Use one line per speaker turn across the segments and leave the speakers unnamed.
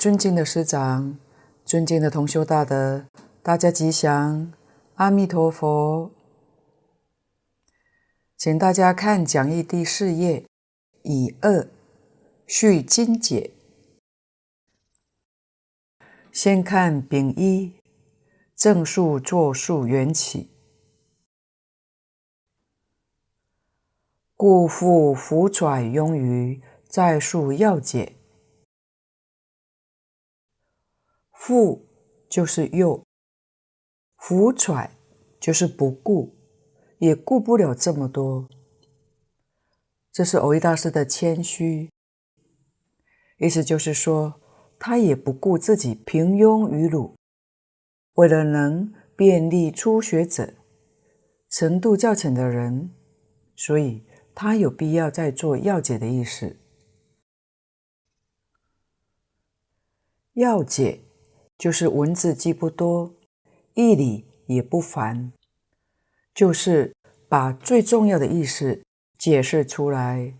尊敬的师长，尊敬的同修大德，大家吉祥，阿弥陀佛。请大家看讲义第四页，乙二续经解。先看丙一，正数作数缘起，故复辅揣庸于在数要解。辅就是诱，辅揣就是不顾，也顾不了这么多。这是蕅益大师的谦虚，意思就是说，他也不顾自己平庸愚鲁，为了能便利初学者、程度较浅的人，所以他有必要再做要解的意思。要解。就是文字既不多，义理也不繁，就是把最重要的意思解释出来。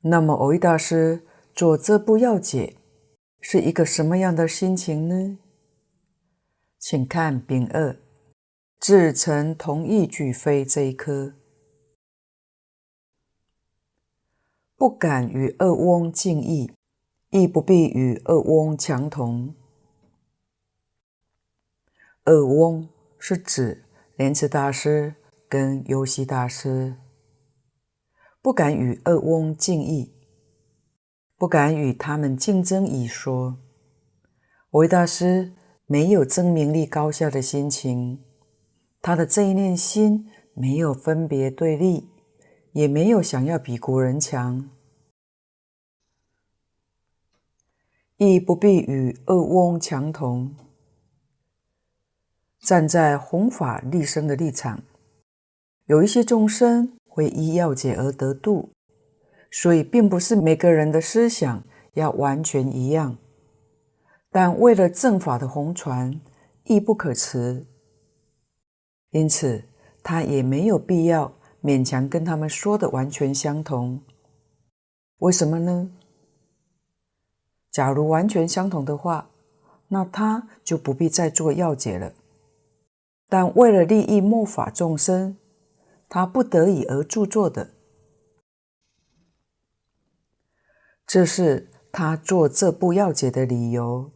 那么，蕅益大师做这部要解是一个什么样的心情呢？请看丙二，至诚同义俱非这一科，不敢与二翁竞义。亦不必与二翁强同。二翁是指莲池大师跟优溪大师，不敢与二翁竞义，不敢与他们竞争义说。蕅益大师没有争名利高下的心情，他的这一念心没有分别对立，也没有想要比古人强。亦不必与二翁强同。站在弘法利生的立场，有一些众生会依要解而得度，所以并不是每个人的思想要完全一样。但为了正法的弘传，亦不可辞。因此，他也没有必要勉强跟他们说的完全相同。为什么呢？假如完全相同的话，那他就不必再做要解了。但为了利益末法众生，他不得已而著作的，这是他做这部要解的理由。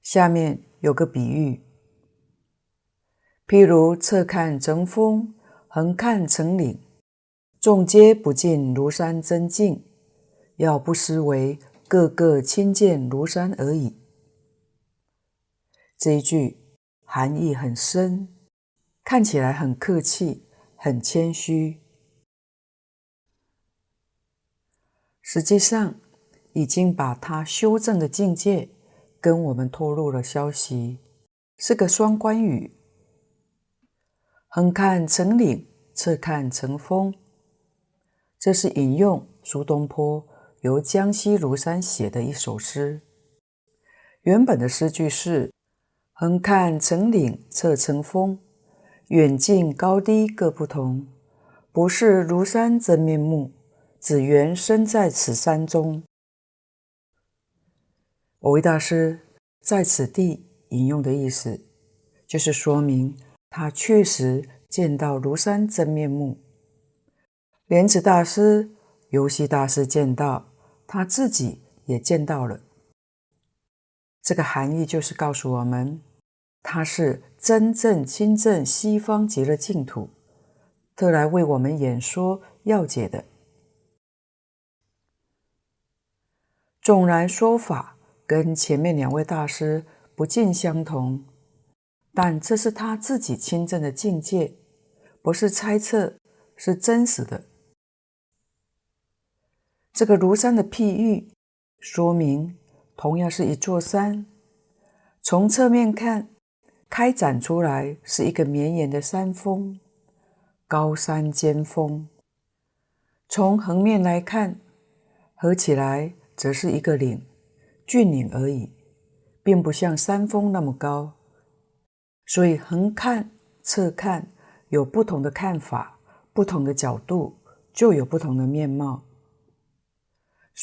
下面有个比喻，譬如侧看成峰，横看成岭，众皆不尽庐山真境，要不思维。个个亲见如山而已。这一句含义很深，看起来很客气，很谦虚，实际上已经把他修正的境界跟我们透露了消息，是个双关语。横看成岭，侧看成峰，这是引用苏东坡。由江西庐山写的一首诗，原本的诗句是“横看成岭侧成峰，远近高低各不同，不识庐山真面目，只缘身在此山中”。我为大师在此地引用的意思，就是说明他确实见到庐山真面目。莲池大师、游戏大师见到。他自己也见到了，这个含义就是告诉我们，他是真正亲证西方极乐净土，特来为我们演说要解的。纵然说法跟前面两位大师不尽相同，但这是他自己亲证的境界，不是猜测，是真实的。这个庐山的譬喻，说明同样是一座山，从侧面看，开展出来是一个绵延的山峰，高山尖峰；从横面来看，合起来则是一个岭，峻岭而已，并不像山峰那么高。所以横看、侧看有不同的看法，不同的角度，就有不同的面貌。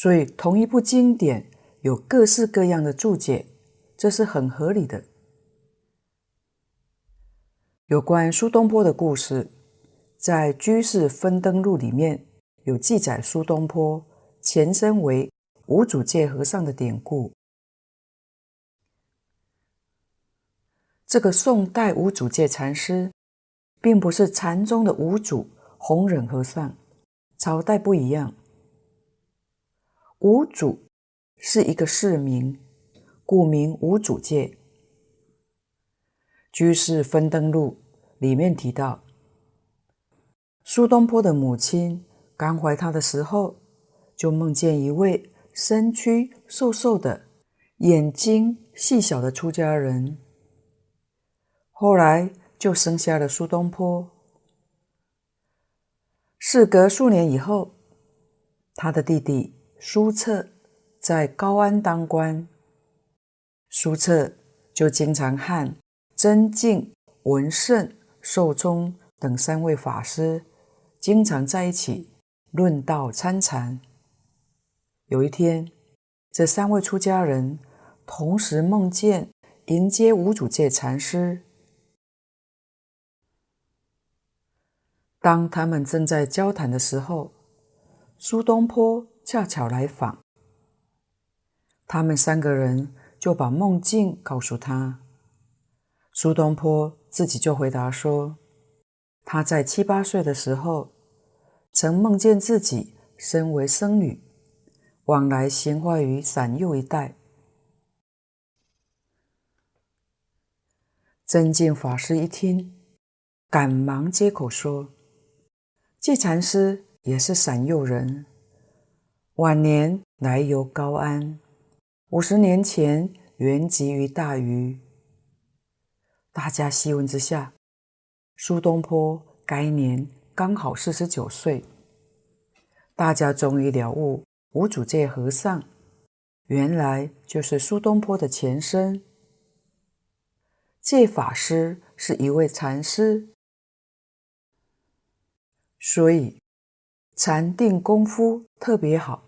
所以同一部经典有各式各样的注解，这是很合理的。有关苏东坡的故事，在《居士分灯录》里面有记载，苏东坡前身为无主戒和尚的典故。这个宋代无主戒禅师，并不是禅宗的无主弘忍和尚，朝代不一样。无主是一个市民，故名无主界。居士分灯录里面提到，苏东坡的母亲刚怀他的时候，就梦见一位身躯瘦瘦的、眼睛细小的出家人。后来就生下了苏东坡。事隔数年以后，他的弟弟苏澈在高安当官，苏澈就经常和真净、文胜、寿聪等三位法师经常在一起论道参禅。有一天，这三位出家人同时梦见迎接无主戒禅师。当他们正在交谈的时候，苏东坡恰巧来访。他们三个人就把梦境告诉他。苏东坡自己就回答说：“他在七八岁的时候，曾梦见自己身为僧侣，往来闲话于陕右一带。”真净法师一听，赶忙接口说。戒禅师也是陕右人，晚年来游高安，五十年前原籍于大禹。大家细问之下，苏东坡该年刚好四十九岁。大家终于了悟，无主戒和尚原来就是苏东坡的前身。戒法师是一位禅师。所以，禅定功夫特别好。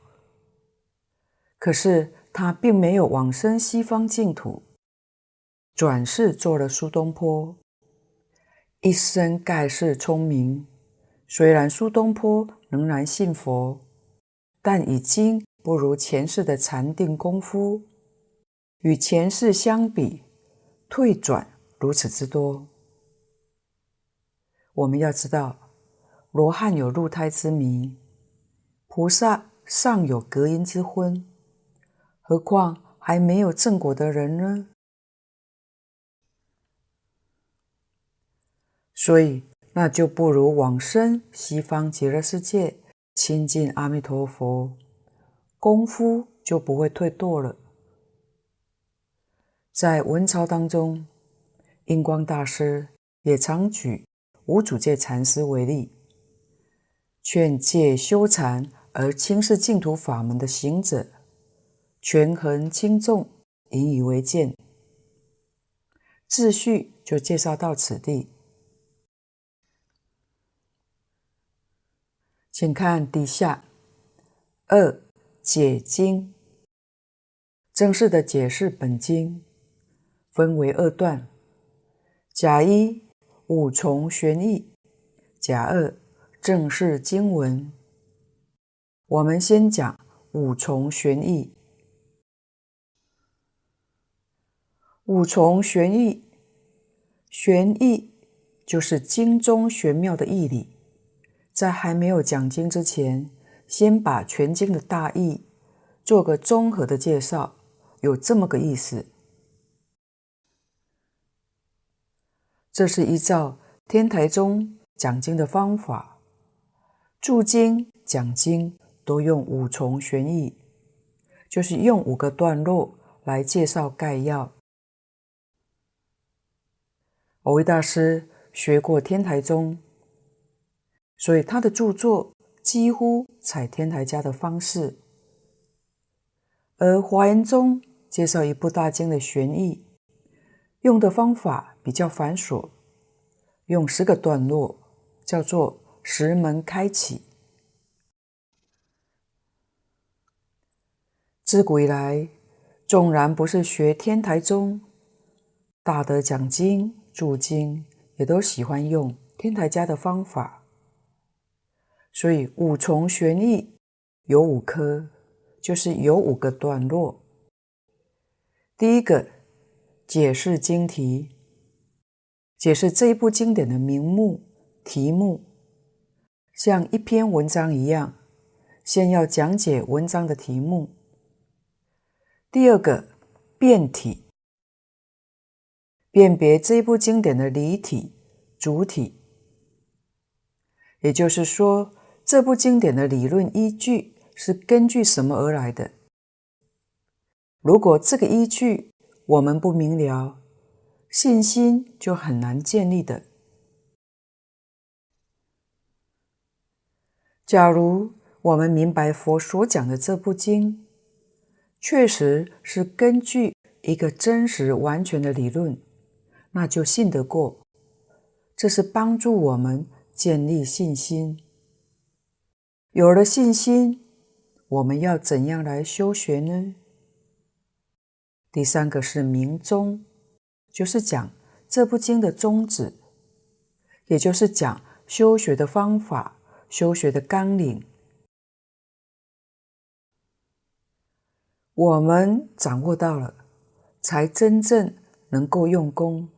可是他并没有往生西方净土，转世做了苏东坡，一生盖世聪明。虽然苏东坡仍然信佛，但已经不如前世的禅定功夫，与前世相比，退转如此之多。我们要知道。罗汉有入胎之迷，菩萨尚有隔阴之昏，何况还没有正果的人呢？所以，那就不如往生西方极乐世界，亲近阿弥陀佛，功夫就不会退堕了。在文朝当中，印光大师也常举无主戒禅师为例。劝戒修禅而轻视净土法门的行者，权衡轻重，引以为鉴。秩序就介绍到此地，请看底下二解经，正式的解释本经，分为二段：甲一五重玄义，甲二。正式经文，我们先讲五重玄义。五重玄义，玄义就是经中玄妙的义理。在还没有讲经之前，先把全经的大义做个综合的介绍，有这么个意思。这是依照天台宗讲经的方法。注经讲经都用五重玄义，就是用五个段落来介绍概要。某位大师学过天台宗，所以他的著作几乎采天台家的方式。而华严宗介绍一部大经的玄义，用的方法比较繁琐，用十个段落，叫做。十门开启，自古以来，纵然不是学天台宗，大德讲经、注经，也都喜欢用天台家的方法。所以五重玄义有五科，就是有五个段落。第一个，解释经题，解释这一部经典的名目、题目，像一篇文章一样，先要讲解文章的题目。第二个，辨体，辨别这一部经典的理体、主体。也就是说，这部经典的理论依据是根据什么而来的？如果这个依据我们不明了，信心就很难建立的。假如我们明白佛所讲的这部经，确实是根据一个真实完全的理论，那就信得过。这是帮助我们建立信心。有了信心，我们要怎样来修学呢？第三个是明宗，就是讲这部经的宗旨，也就是讲修学的方法、修学的纲领。我们掌握到了，才真正能够用功，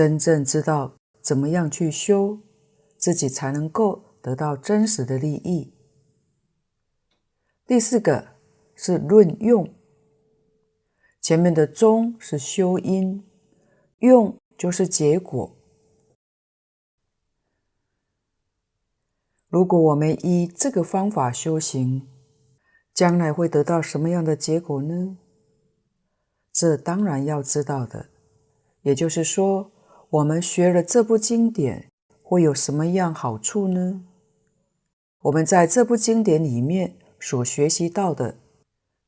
真正知道怎么样去修，自己才能够得到真实的利益。第四个是论用，前面的宗是修因，用就是结果。如果我们依这个方法修行，将来会得到什么样的结果呢？这当然要知道的。也就是说，我们学了这部经典，会有什么样好处呢？我们在这部经典里面所学习到的，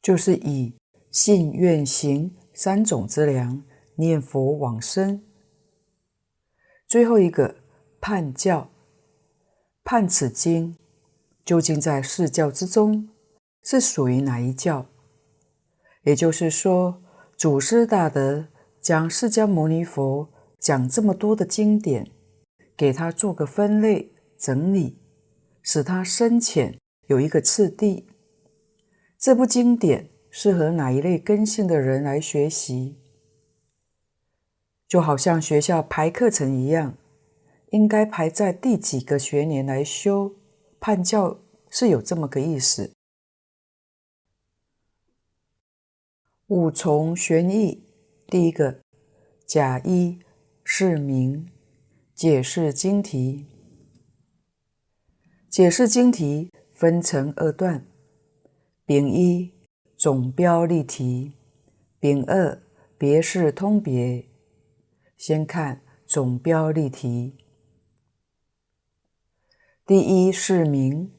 就是以信愿行三种之粮念佛往生。最后一个判教，判此经究竟在四教之中，是属于哪一教？也就是说，祖师大德将释迦牟尼佛讲这么多的经典，给他做个分类整理，使他深浅有一个次第。这部经典适合哪一类根性的人来学习？就好像学校排课程一样，应该排在第几个学年来修？判教是有这么个意思。五重玄义，第一个甲一释名，解释经题。解释经题分成二段：丙一总标例题，丙二别事通别。先看总标例题。第一释名，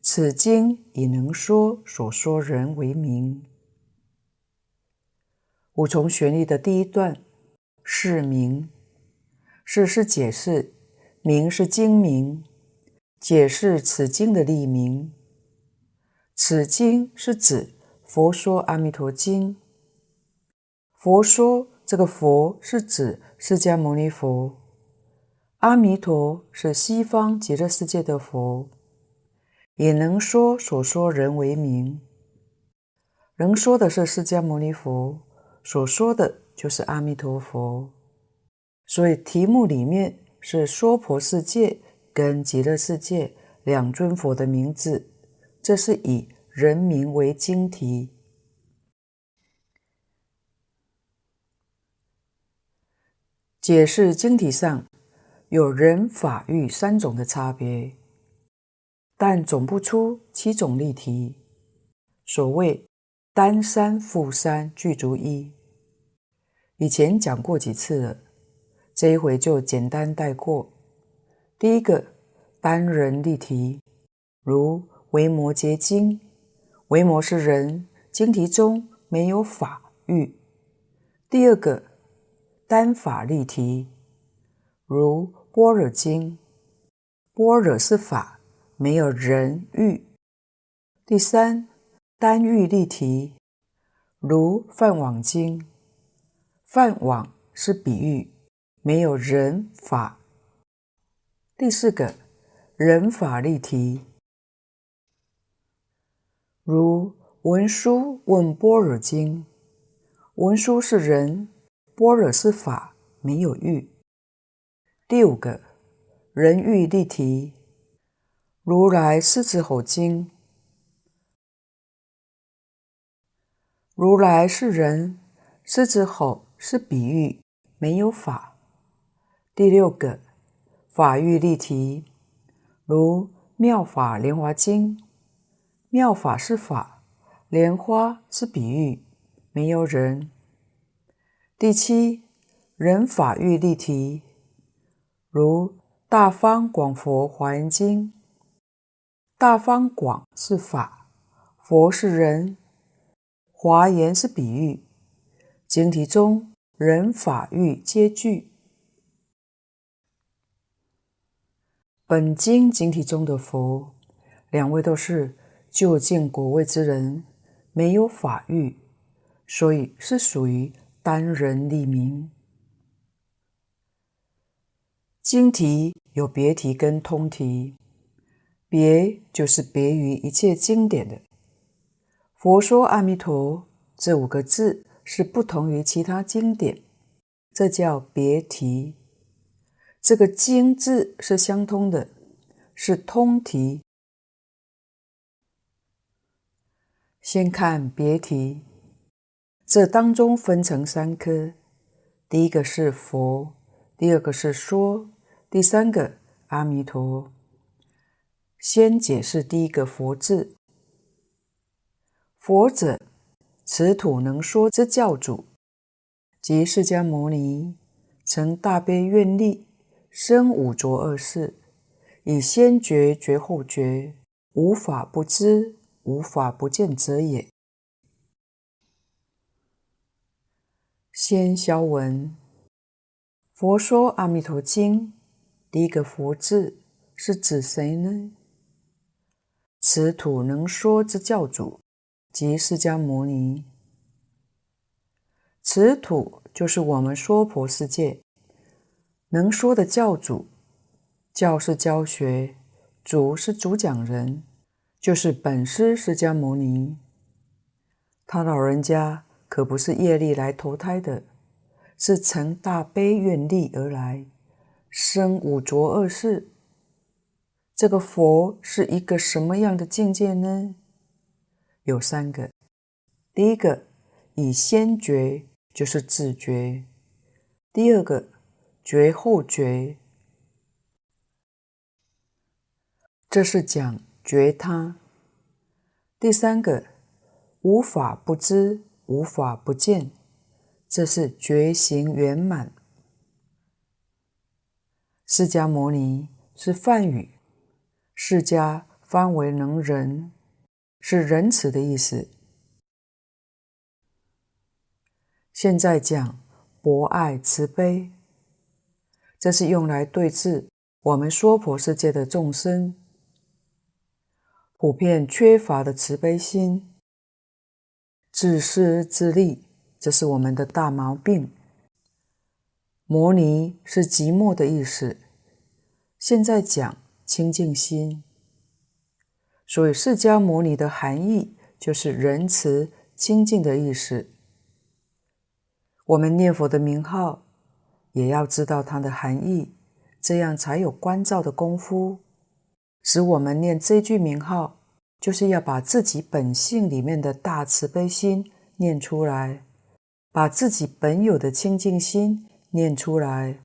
此经以能说所说人为名。五重旋律的第一段，释名，释是解释，名是经名，解释此经的例名。此经是指《佛说阿弥陀经》。佛说这个佛是指释迦牟尼佛，阿弥陀是西方极乐世界的佛，也能说所说人为名，能说的是释迦牟尼佛。所说的就是阿弥陀佛，所以题目里面是娑婆世界跟极乐世界两尊佛的名字，这是以人名为经题。解释经题上有人法欲三种的差别，但总不出七种例题。所谓。单三复三具足一，以前讲过几次了，这一回就简单带过。第一个单人例题，如《维摩诘经》，维摩是人，经题中没有法欲。第二个单法例题，如《般若经》，般若是法，没有人欲。第三。单欲例题，如《梵网经》。梵网是比喻，没有人法。第四个，人法立题，如文殊问般若经，文殊是人，般若是法，没有欲。第五个，人欲立题，如来狮子吼经，如来是人，狮子吼是比喻，没有法。第六个。法欲立题，如《妙法莲华经》，妙法是法，莲花是比喻，没有人。第七，人法欲立题，如《大方广佛华严经》，大方广是法，佛是人，华严是比喻，经题中人法欲皆具。本经经题中的佛，两位都是就近果位之人，没有法欲，所以是属于单人立名。经题有别题跟通题，别就是别于一切经典的。佛说阿弥陀这五个字是不同于其他经典，这叫别题。这个“经”字是相通的，是通题。先看别题，这当中分成三科：第一个是佛，第二个是说，第三个阿弥陀。先解释第一个“佛”字。佛者，此土能说之教主，即释迦牟尼，成大悲愿力。生五浊恶世，以先觉觉后觉，无法不知，无法不见者也。先消文，佛说阿弥陀经，第一个“佛”字是指谁呢？此土能说之教主，即释迦牟尼。此土就是我们娑婆世界。能说的教主，教是教学，主是主讲人，就是本师释迦牟尼。他老人家可不是业力来投胎的，是成大悲愿力而来，生五浊恶世。这个佛是一个什么样的境界呢？有三个，第一个以先觉，就是自觉；第二个。觉后觉，这是讲觉他。第三个，无法不知，无法不见，这是觉行圆满。释迦牟尼是梵语，释迦翻为能仁，是仁慈的意思。现在讲博爱慈悲。这是用来对治我们娑婆世界的众生普遍缺乏的慈悲心、自私自利，这是我们的大毛病。摩尼是寂寞的意思，现在讲清净心，所以释迦牟尼的含义就是仁慈清净的意思。我们念佛的名号。也要知道它的含义，这样才有关照的功夫。使我们念这句名号，就是要把自己本性里面的大慈悲心念出来，把自己本有的清净心念出来，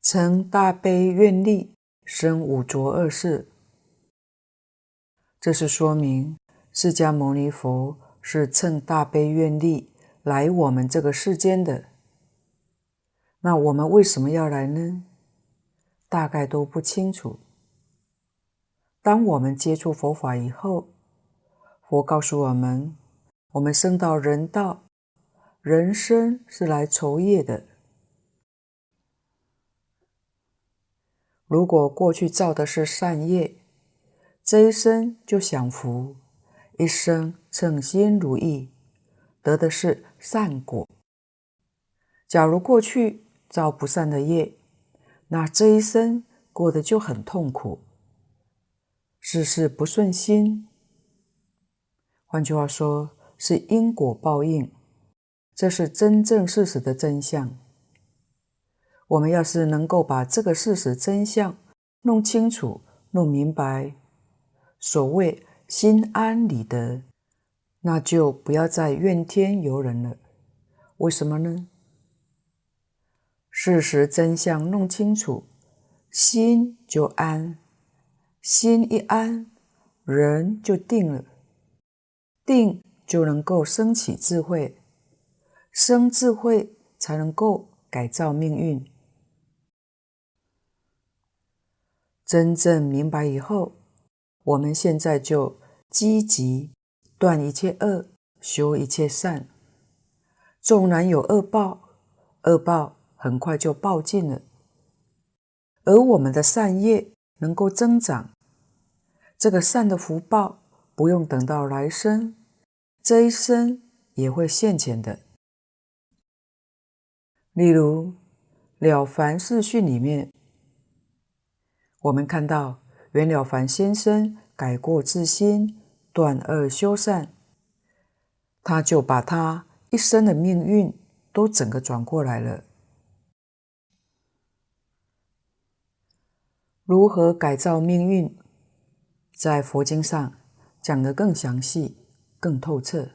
成大悲愿力，生五浊恶世。这是说明释迦牟尼佛是乘大悲愿力。来我们这个世间的，那我们为什么要来呢？大概都不清楚。当我们接触佛法以后，佛告诉我们：我们生到人道，人生是来酬业的。如果过去造的是善业，这一生就享福，一生称心如意，得的是善果。假如过去造不善的业，那这一生过得就很痛苦，事事不顺心。换句话说，是因果报应，这是真正事实的真相。我们要是能够把这个事实真相弄清楚、弄明白，所谓心安理得，那就不要再怨天尤人了。为什么呢？事实真相弄清楚，心就安，心一安，人就定了，定就能够生起智慧，生智慧才能够改造命运。真正明白以后，我们现在就积极断一切恶，修一切善。纵然有恶报，恶报很快就报尽了，而我们的善业能够增长，这个善的福报不用等到来生，这一生也会现前的。例如《了凡四训》里面。我们看到袁了凡先生改过自新，断恶修善，他就把他一生的命运都整个转过来了。如何改造命运，在佛经上讲得更详细、更透彻。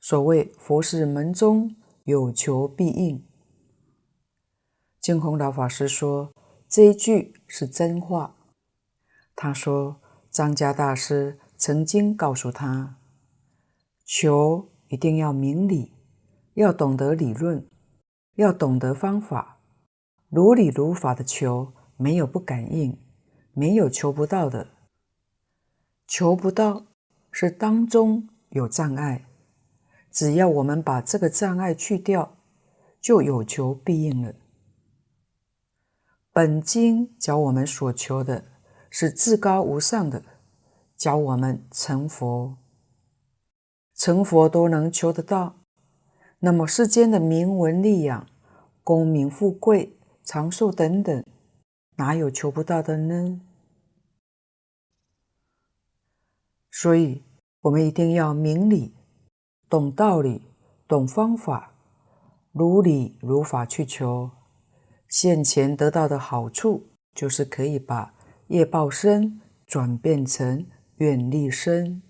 所谓“佛是门中有求必应”，净空老法师说。这一句是真话。他说，张家大师曾经告诉他：“求一定要明理，要懂得理论，要懂得方法，如理如法的求，没有不感应，没有求不到的。求不到是当中有障碍，只要我们把这个障碍去掉，就有求必应了。”本经教我们所求的是至高无上的，教我们成佛，成佛都能求得到，那么世间的名闻利养、功名富贵、长寿等等，哪有求不到的呢？所以，我们一定要明理、懂道理、懂方法，如理如法去求。现前得到的好处，就是可以把业报身转变成愿力生，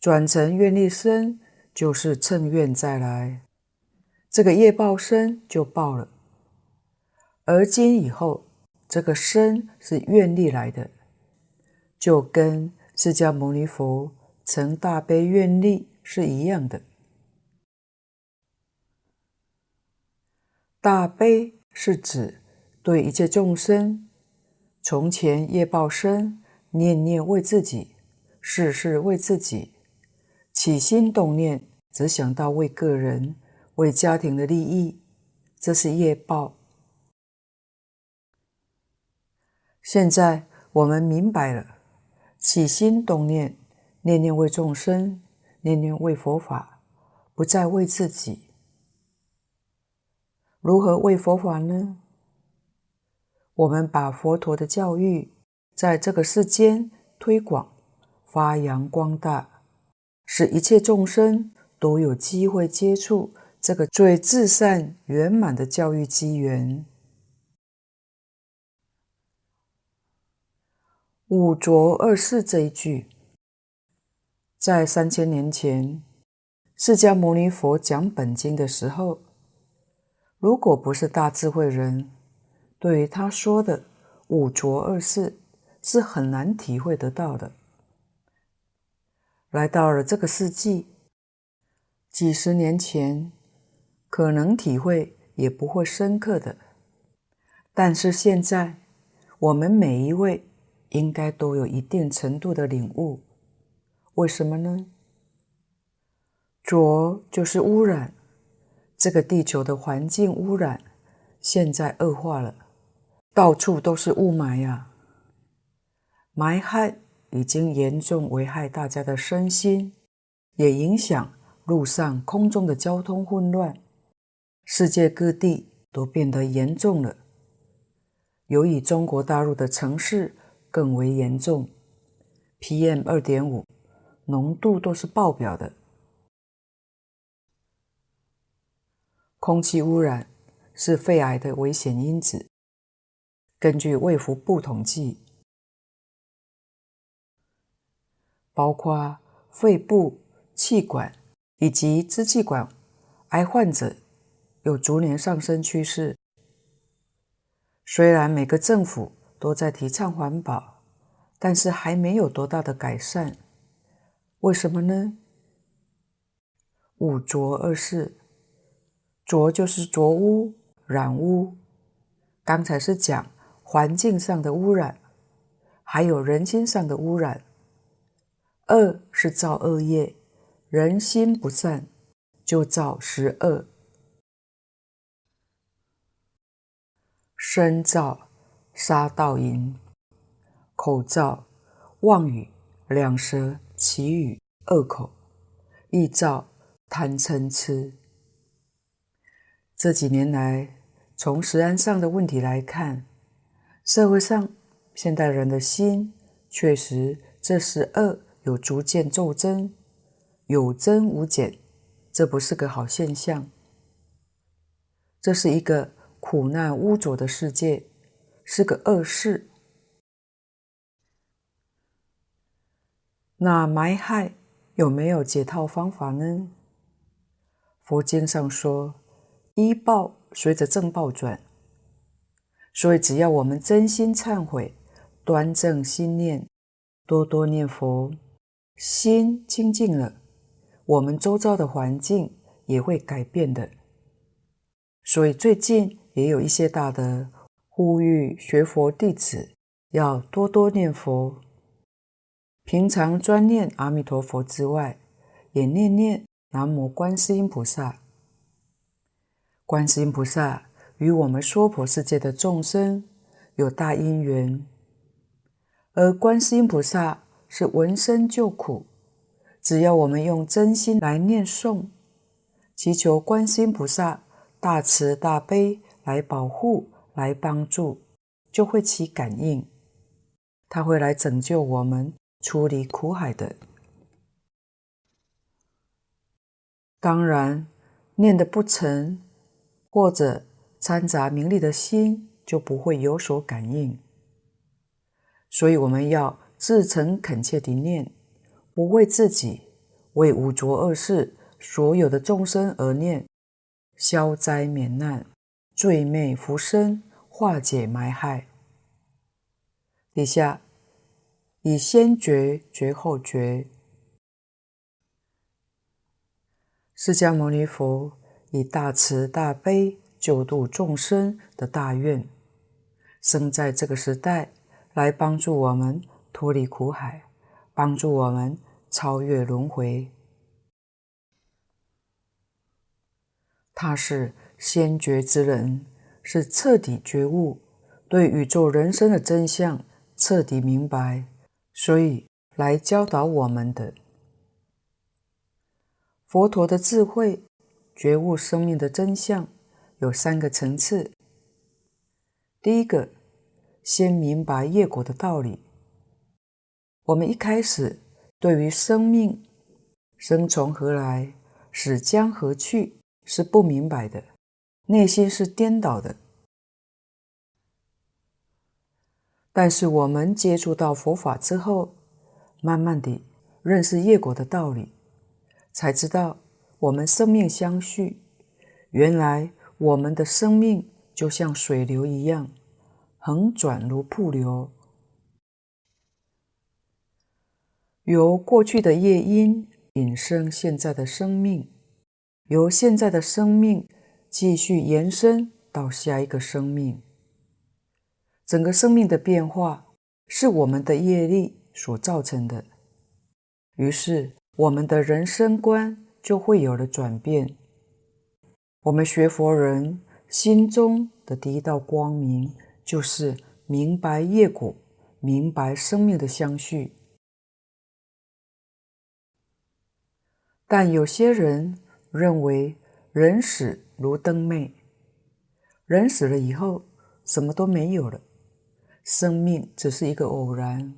转成愿力生，就是乘愿再来，这个业报身就报了。而今以后，这个身是愿力来的，就跟释迦牟尼佛成大悲愿力是一样的。大悲是指对一切众生，从前业报身，念念为自己，事事为自己，起心动念只想到为个人、为家庭的利益，这是业报。现在我们明白了，起心动念，念念为众生，念念为佛法，不再为自己。如何为佛法呢？我们把佛陀的教育在这个世间推广、发扬光大，使一切众生都有机会接触这个最至善圆满的教育机缘。五浊二世这一句，在三千年前，释迦牟尼佛讲本经的时候。如果不是大智慧人，对于他说的五浊二世是很难体会得到的。来到了这个世纪，几十年前，可能体会也不会深刻的。但是现在，我们每一位应该都有一定程度的领悟。为什么呢？浊就是污染。这个地球的环境污染现在恶化了，到处都是雾霾呀。霾害已经严重危害大家的身心，也影响路上空中的交通混乱，世界各地都变得严重了。尤以中国大陆的城市更为严重，PM 二点五浓度都是爆表的。空气污染是肺癌的危险因子。根据卫福部统计，包括肺部、气管以及支气管癌患者有逐年上升趋势。虽然每个政府都在提倡环保，但是还没有多大的改善。为什么呢？五浊二世，浊就是浊污、染污。刚才是讲环境上的污染，还有人心上的污染。恶是造恶业，人心不善，就造十恶。身造杀盗淫，口造妄语两舌綺语恶口，意造贪嗔痴。这几年来，从食安上的问题来看，社会上现代人的心确实这十恶有逐渐骤增，有增无减，这不是个好现象。这是一个。苦难污浊的世界是个恶世。那埋害有没有解套方法呢？佛经上说，依报随着正报转。所以只要我们真心忏悔，端正心念，多多念佛，心清净了，我们周遭的环境也会改变的。所以最近。也有一些大德呼吁学佛弟子要多多念佛，平常专念阿弥陀佛之外，也念念南无观世音菩萨。观世音菩萨与我们娑婆世界的众生有大因缘，而观世音菩萨是闻声救苦，只要我们用真心来念诵，祈求观世音菩萨大慈大悲。来保护，来帮助，就会起感应，他会来拯救我们，出离苦海的。当然，念的不诚，或者掺杂名利的心，就不会有所感应。所以，我们要至诚恳切地念，不为自己，为五浊恶世所有的众生而念，消灾免难。罪灭福生，化解埋害。底下以先觉觉后觉，释迦牟尼佛以大慈大悲救度众生的大愿，生在这个时代来帮助我们脱离苦海，帮助我们超越轮回。他是。先觉之人是彻底觉悟，对宇宙人生的真相彻底明白，所以来教导我们的。佛陀的智慧觉悟生命的真相有三个层次。第一个，先明白业果的道理。我们一开始对于生命生从何来，死将何去是不明白的。内心是颠倒的，但是我们接触到佛法之后，慢慢地认识业果的道理，才知道我们生命相续。原来我们的生命就像水流一样，横转如瀑流，由过去的业因引生现在的生命，由现在的生命。继续延伸到下一个生命，整个生命的变化是我们的业力所造成的，于是我们的人生观就会有了转变。我们学佛人心中的第一道光明，就是明白业果，明白生命的相续。但有些人认为人死如灯灭，人死了以后什么都没有了，生命只是一个偶然，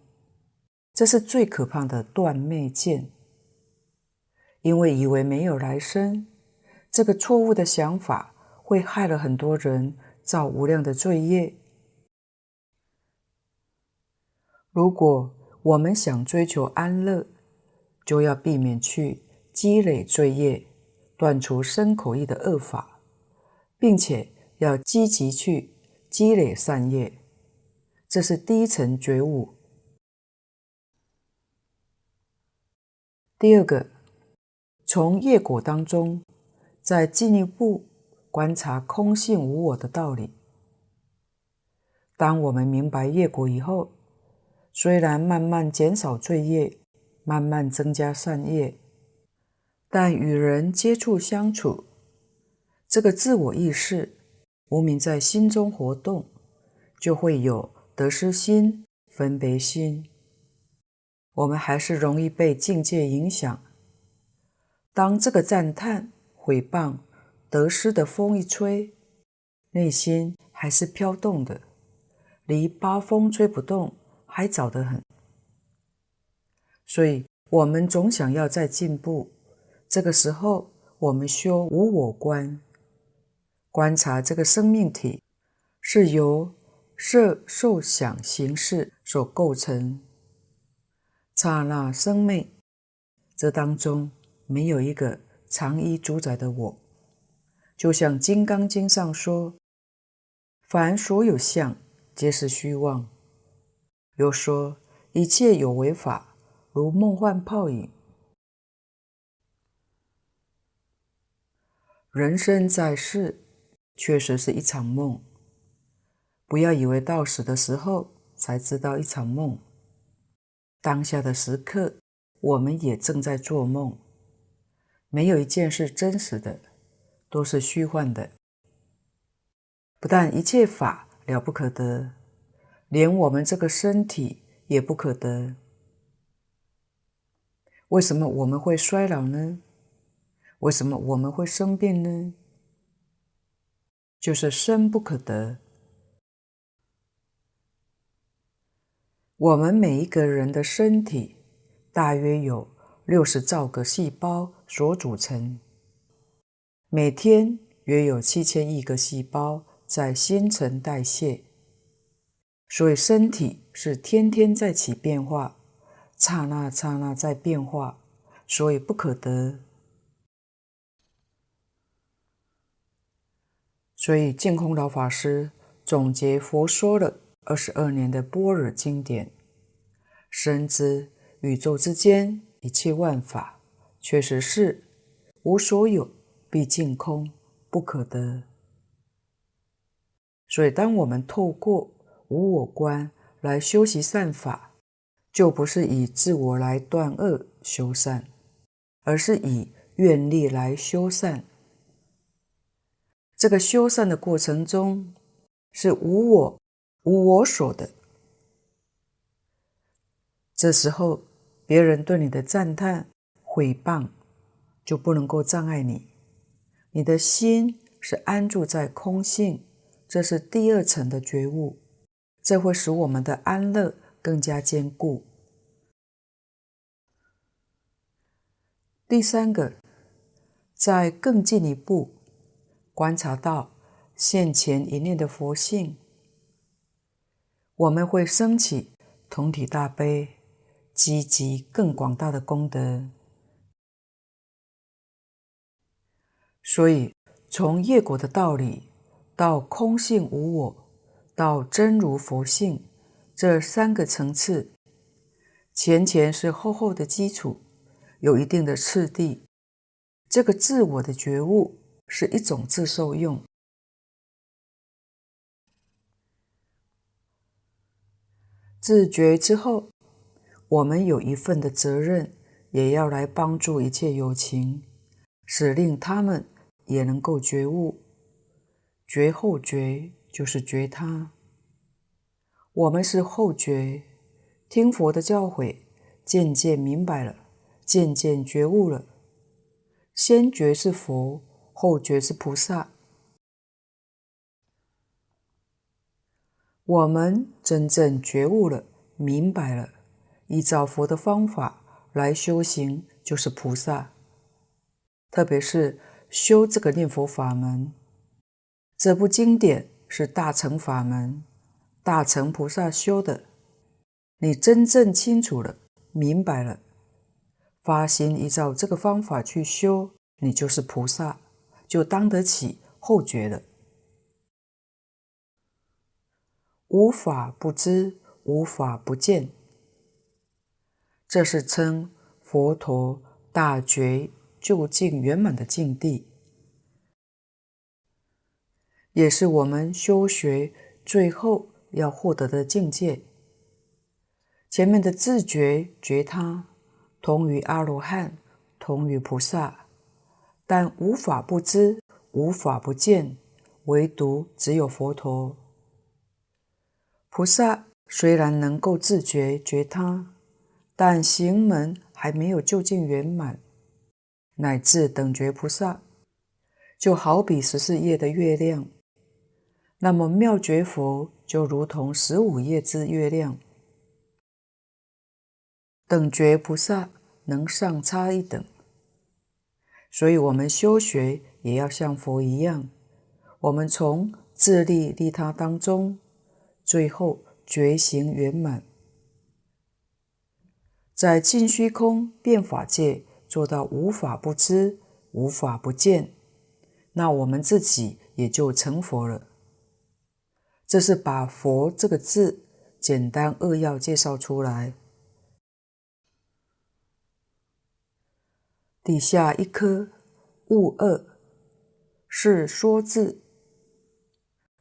这是最可怕的断灭见。因为以为没有来生，这个错误的想法会害了很多人，造无量的罪业。如果我们想追求安乐，就要避免去积累罪业，断除身口意的恶法，并且要积极去积累善业，这是第一层觉悟。第二个。从业果当中，再进一步观察空性无我的道理。当我们明白业果以后，虽然慢慢减少罪业，慢慢增加善业，但与人接触相处，这个自我意识无明在心中活动，就会有得失心、分别心。我们还是容易被境界影响。当这个赞叹、毁谤、得失的风一吹，内心还是飘动的，离八风吹不动还早得很。所以，我们总想要再进步。这个时候，我们修无我观，观察这个生命体是由色、受、想、行、识所构成，刹那生灭，这当中。没有一个常依主宰的我，就像《金刚经》上说：“凡所有相，皆是虚妄。”又说：“一切有为法，如梦幻泡影。”人生在世，确实是一场梦。不要以为到死的时候才知道一场梦，当下的时刻，我们也正在做梦。没有一件是真实的，都是虚幻的。不但一切法了不可得，连我们这个身体也不可得。为什么我们会衰老呢？为什么我们会生病呢？就是身不可得。我们每一个人的身体大约有六十兆个细胞所组成，每天约有七千亿个细胞在新陈代谢，所以身体是天天在起变化，刹那刹那在变化，所以不可得。所以净空老法师总结佛说了二十二年的般若经典，深知宇宙之间。一切万法确实是无所有，毕竟空，不可得。所以，当我们透过无我观来修习善法，就不是以自我来断恶修善，而是以愿力来修善。这个修善的过程中，是无我、无我所的。这时候。别人对你的赞叹、毁谤，就不能够障碍你。你的心是安住在空性，这是第二层的觉悟，这会使我们的安乐更加坚固。第三个，再更进一步观察到现前一念的佛性，我们会升起同体大悲。积极更广大的功德，所以从业果的道理到空性无我，到真如佛性这三个层次，前前是厚厚的基础，有一定的次第。这个自我的觉悟是一种自受用，自觉之后。我们有一份的责任，也要来帮助一切有情，使令他们也能够觉悟。觉后觉就是觉他，我们是后觉，听佛的教诲，渐渐明白了，渐渐觉悟了。先觉是佛，后觉是菩萨。我们真正觉悟了，明白了，依照佛的方法来修行，就是菩萨。特别是修这个念佛法门，这部经典是大乘法门，大乘菩萨修的。你真正清楚了，明白了。发心依照这个方法去修，你就是菩萨，就当得起后觉了。无法不知，无法不见，这是称佛陀大觉究竟圆满的境地，也是我们修学最后要获得的境界。前面的自觉觉他。同于阿罗汉，同于菩萨，但无法不知，无法不见，唯独只有佛陀。菩萨虽然能够自觉觉他，但行门还没有究竟圆满，乃至等觉菩萨，就好比十四夜的月亮，那么妙觉佛就如同十五夜之月亮。等觉菩萨能上差一等，所以我们修学也要像佛一样，我们从自利利他当中，最后觉行圆满，在尽虚空变法界做到无法不知、无法不见，那我们自己也就成佛了。这是把“佛”这个字简单扼要介绍出来。底下一颗物二是说字，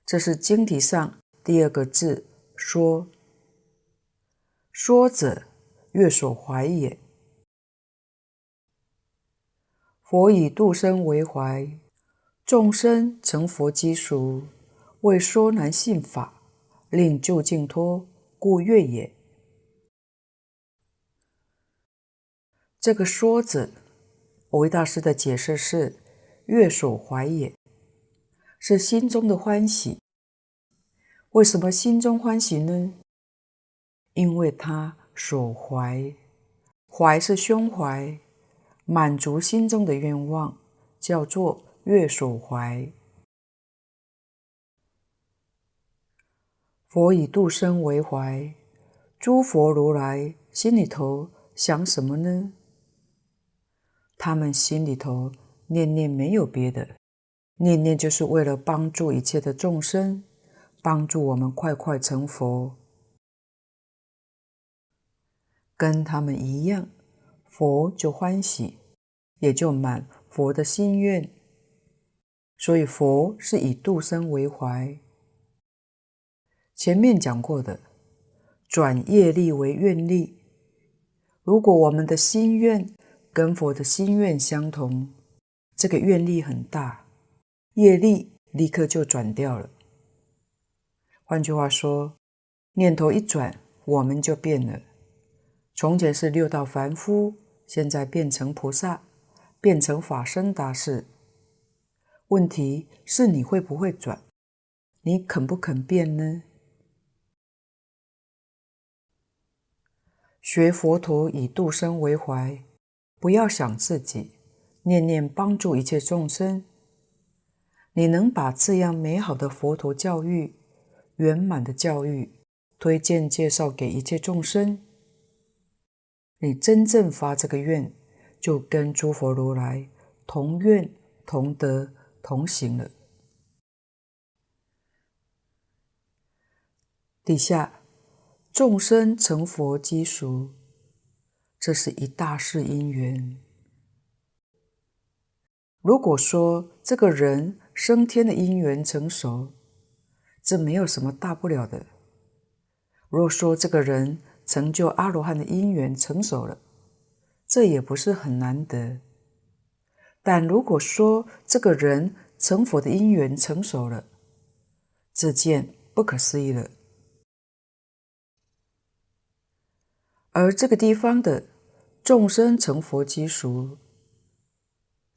这是经题上第二个字说。说者，乐所怀也。佛以度生为怀，众生成佛积俗，为说难信法，令究竟脱，故乐也。这个说者。维大师的解释是：“乐所怀也，是心中的欢喜。为什么心中欢喜呢？因为他所怀，怀是胸怀，满足心中的愿望，叫做乐所怀。佛以度生为怀，诸佛如来心里头想什么呢？”他们心里头念念没有别的，念念就是为了帮助一切的众生，帮助我们快快成佛，跟他们一样，佛就欢喜，也就满佛的心愿。所以佛是以度生为怀。前面讲过的，转业力为愿力，如果我们的心愿，跟佛的心愿相同，这个愿力很大，业力立刻就转掉了。换句话说，念头一转，我们就变了。从前是六道凡夫，现在变成菩萨，变成法身大士。问题是你会不会转？你肯不肯变呢？学佛陀以度生为怀。不要想自己，念念帮助一切众生。你能把这样美好的佛陀教育、圆满的教育推荐介绍给一切众生，你真正发这个愿，就跟诸佛如来同愿、同德、同行了。底下众生成佛机熟。这是一大事因缘。如果说这个人升天的因缘成熟，这没有什么大不了的。若说这个人成就阿罗汉的因缘成熟了，这也不是很难得。但如果说这个人成佛的因缘成熟了，这件不可思议了。而这个地方的众生成佛基础，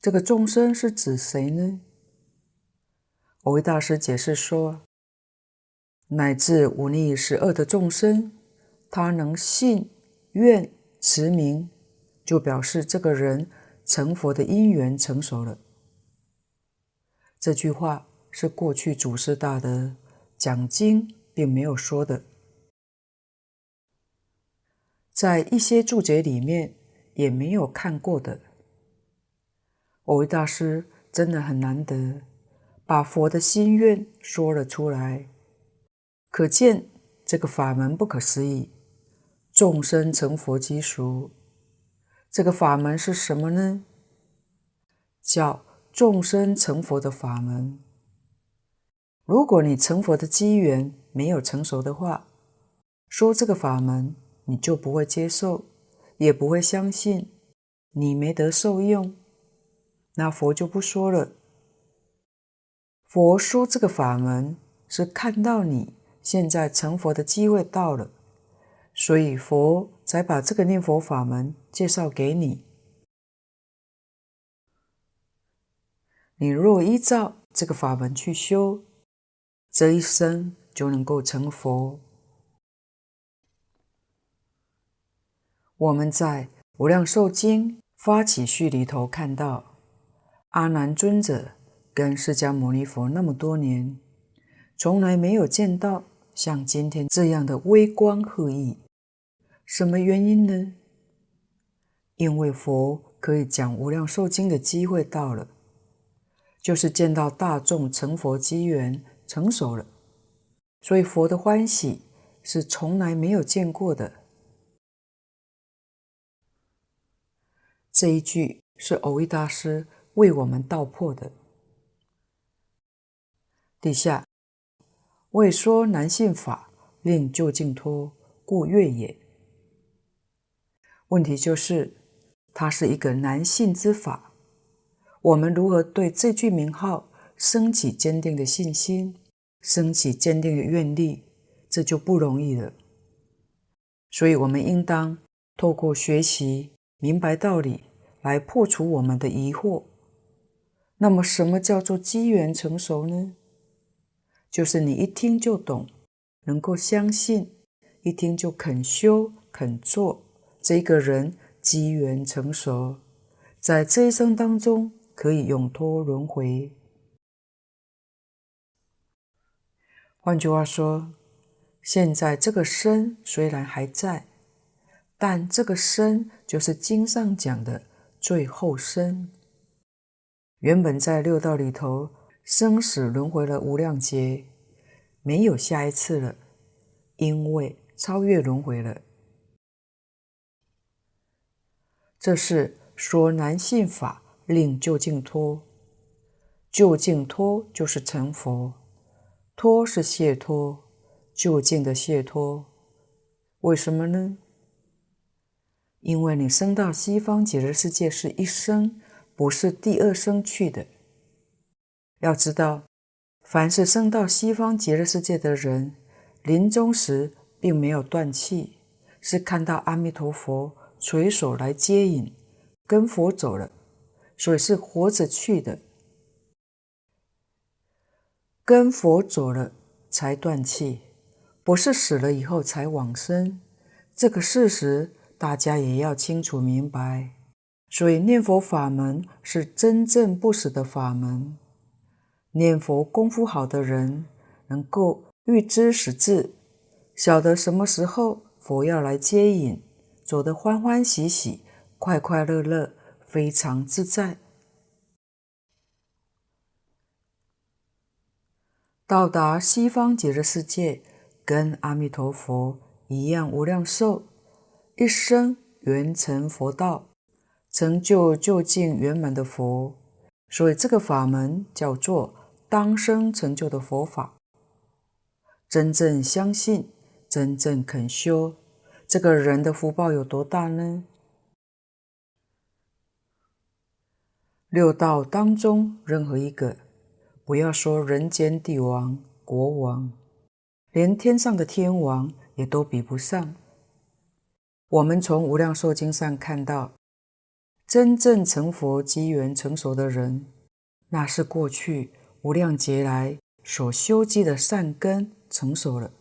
这个众生是指谁呢？蕅益大师解释说，乃至五逆十恶的众生，他能信愿持名，就表示这个人成佛的因缘成熟了。这句话是过去祖师大德讲经并没有说的，在一些注解里面也没有看过的。我为大师真的很难得。把佛的心愿说了出来，可见这个法门不可思议。众生成佛基础，这个法门是什么呢？叫众生成佛的法门。如果你成佛的机缘没有成熟的话，说这个法门你就不会接受，也不会相信，你没得受用，那佛就不说了。佛说这个法门是看到你现在成佛的机会到了，所以佛才把这个念佛法门介绍给你。你若依照这个法门去修，这一生就能够成佛。我们在《无量寿经发起序》里头看到，阿难尊者。跟释迦牟尼佛那么多年，从来没有见到像今天这样的微光赫义。什么原因呢？因为佛可以讲无量寿经的机会到了，就是见到大众成佛机缘成熟了，所以佛的欢喜是从来没有见过的。这一句是偶益大师为我们道破的。底下为说难信法，令究竟脱，故越也。问题就是，它是一个难信之法。我们如何对这句名号升起坚定的信心，升起坚定的愿力，这就不容易了。所以，我们应当透过学习明白道理，来破除我们的疑惑。那么，什么叫做机缘成熟呢？就是你一听就懂，能够相信，一听就肯修肯做，这个人机缘成熟，在这一生当中可以永脱轮回。换句话说，现在这个身虽然还在，但这个身就是经上讲的最后生。原本在六道里头。生死轮回了无量劫，没有下一次了，因为超越轮回了。这是说难信法，令究竟脱。究竟脱就是成佛，脱是解脱，究竟的解脱。为什么呢？因为你生到西方极乐世界是一生，不是第二生去的。要知道，凡是生到西方极乐世界的人，临终时并没有断气，是看到阿弥陀佛垂手来接引，跟佛走了，所以是活着去的。跟佛走了才断气，不是死了以后才往生。这个事实大家也要清楚明白。所以念佛法门是真正不死的法门。念佛功夫好的人，能够预知时至，晓得什么时候佛要来接引，走得欢欢喜喜、快快乐乐，非常自在。到达西方极乐世界，跟阿弥陀佛一样无量寿，一生圆成佛道，成就究竟圆满的佛。所以这个法门叫做。当生成就的佛法，真正相信，真正肯修，这个人的福报有多大呢？六道当中任何一个，不要说人间帝王、国王，连天上的天王也都比不上。我们从《无量寿经》上看到，真正成佛机缘成熟的人，那是过去无量劫来所修积的善根成熟了，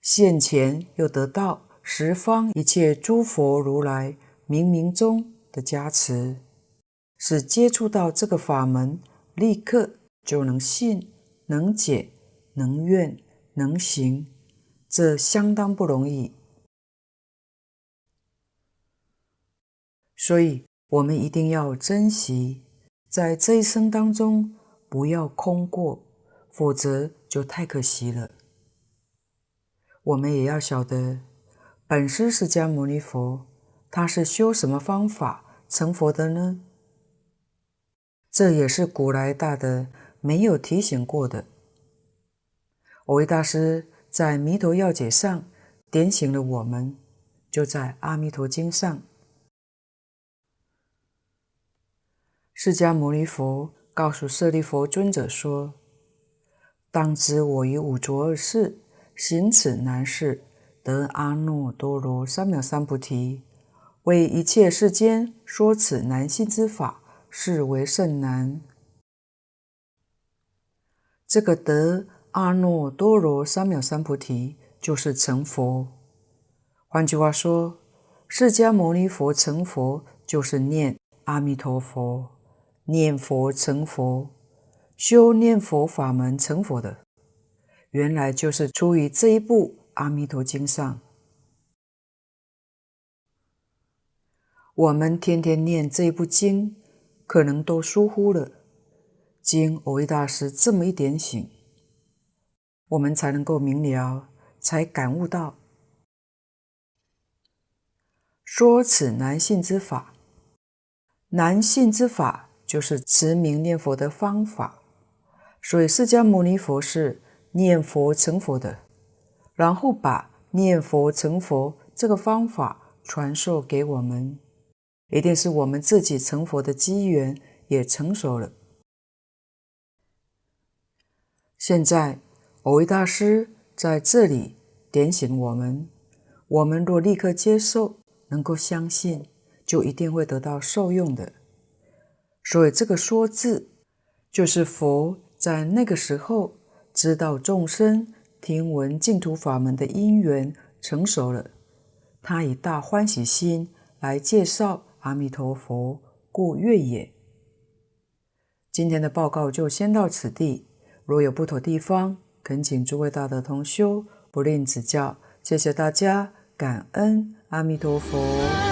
现前又得到十方一切诸佛如来冥冥中的加持，使接触到这个法门，立刻就能信、能解、能愿、能行，这相当不容易。所以，我们一定要珍惜，在这一生当中不要空过，否则就太可惜了。我们也要晓得，本师释迦牟尼佛，他是修什么方法成佛的呢？这也是古来大德没有提醒过的。蕅益大师在《弥陀要解》上点醒了我们，就在《阿弥陀经》上。释迦牟尼佛告诉舍利弗尊者说：“当知我于五浊二世行此难事，得阿耨多罗三藐三菩提，为一切世间说此难信之法，是为甚难。”这个得阿耨多罗三藐三菩提，就是成佛。换句话说，释迦牟尼佛成佛，就是念阿弥陀佛。念佛成佛，修念佛法门成佛的，原来就是出于这一部《阿弥陀经》上。我们天天念这部经，可能都疏忽了。经蕅益大师这么一点醒，我们才能够明了，才感悟到，说此难信之法，难信之法。就是持名念佛的方法，所以释迦牟尼佛是念佛成佛的，然后把念佛成佛这个方法传授给我们，一定是我们自己成佛的机缘也成熟了。现在蕅益大师在这里点醒我们，我们若立刻接受，能够相信，就一定会得到受用的。所以这个“说”字，就是佛在那个时候知道众生听闻净土法门的因缘成熟了，他以大欢喜心来介绍阿弥陀佛，故悦也。今天的报告就先到此地，若有不妥地方，恳请诸位大德同修不吝指教。谢谢大家，感恩阿弥陀佛。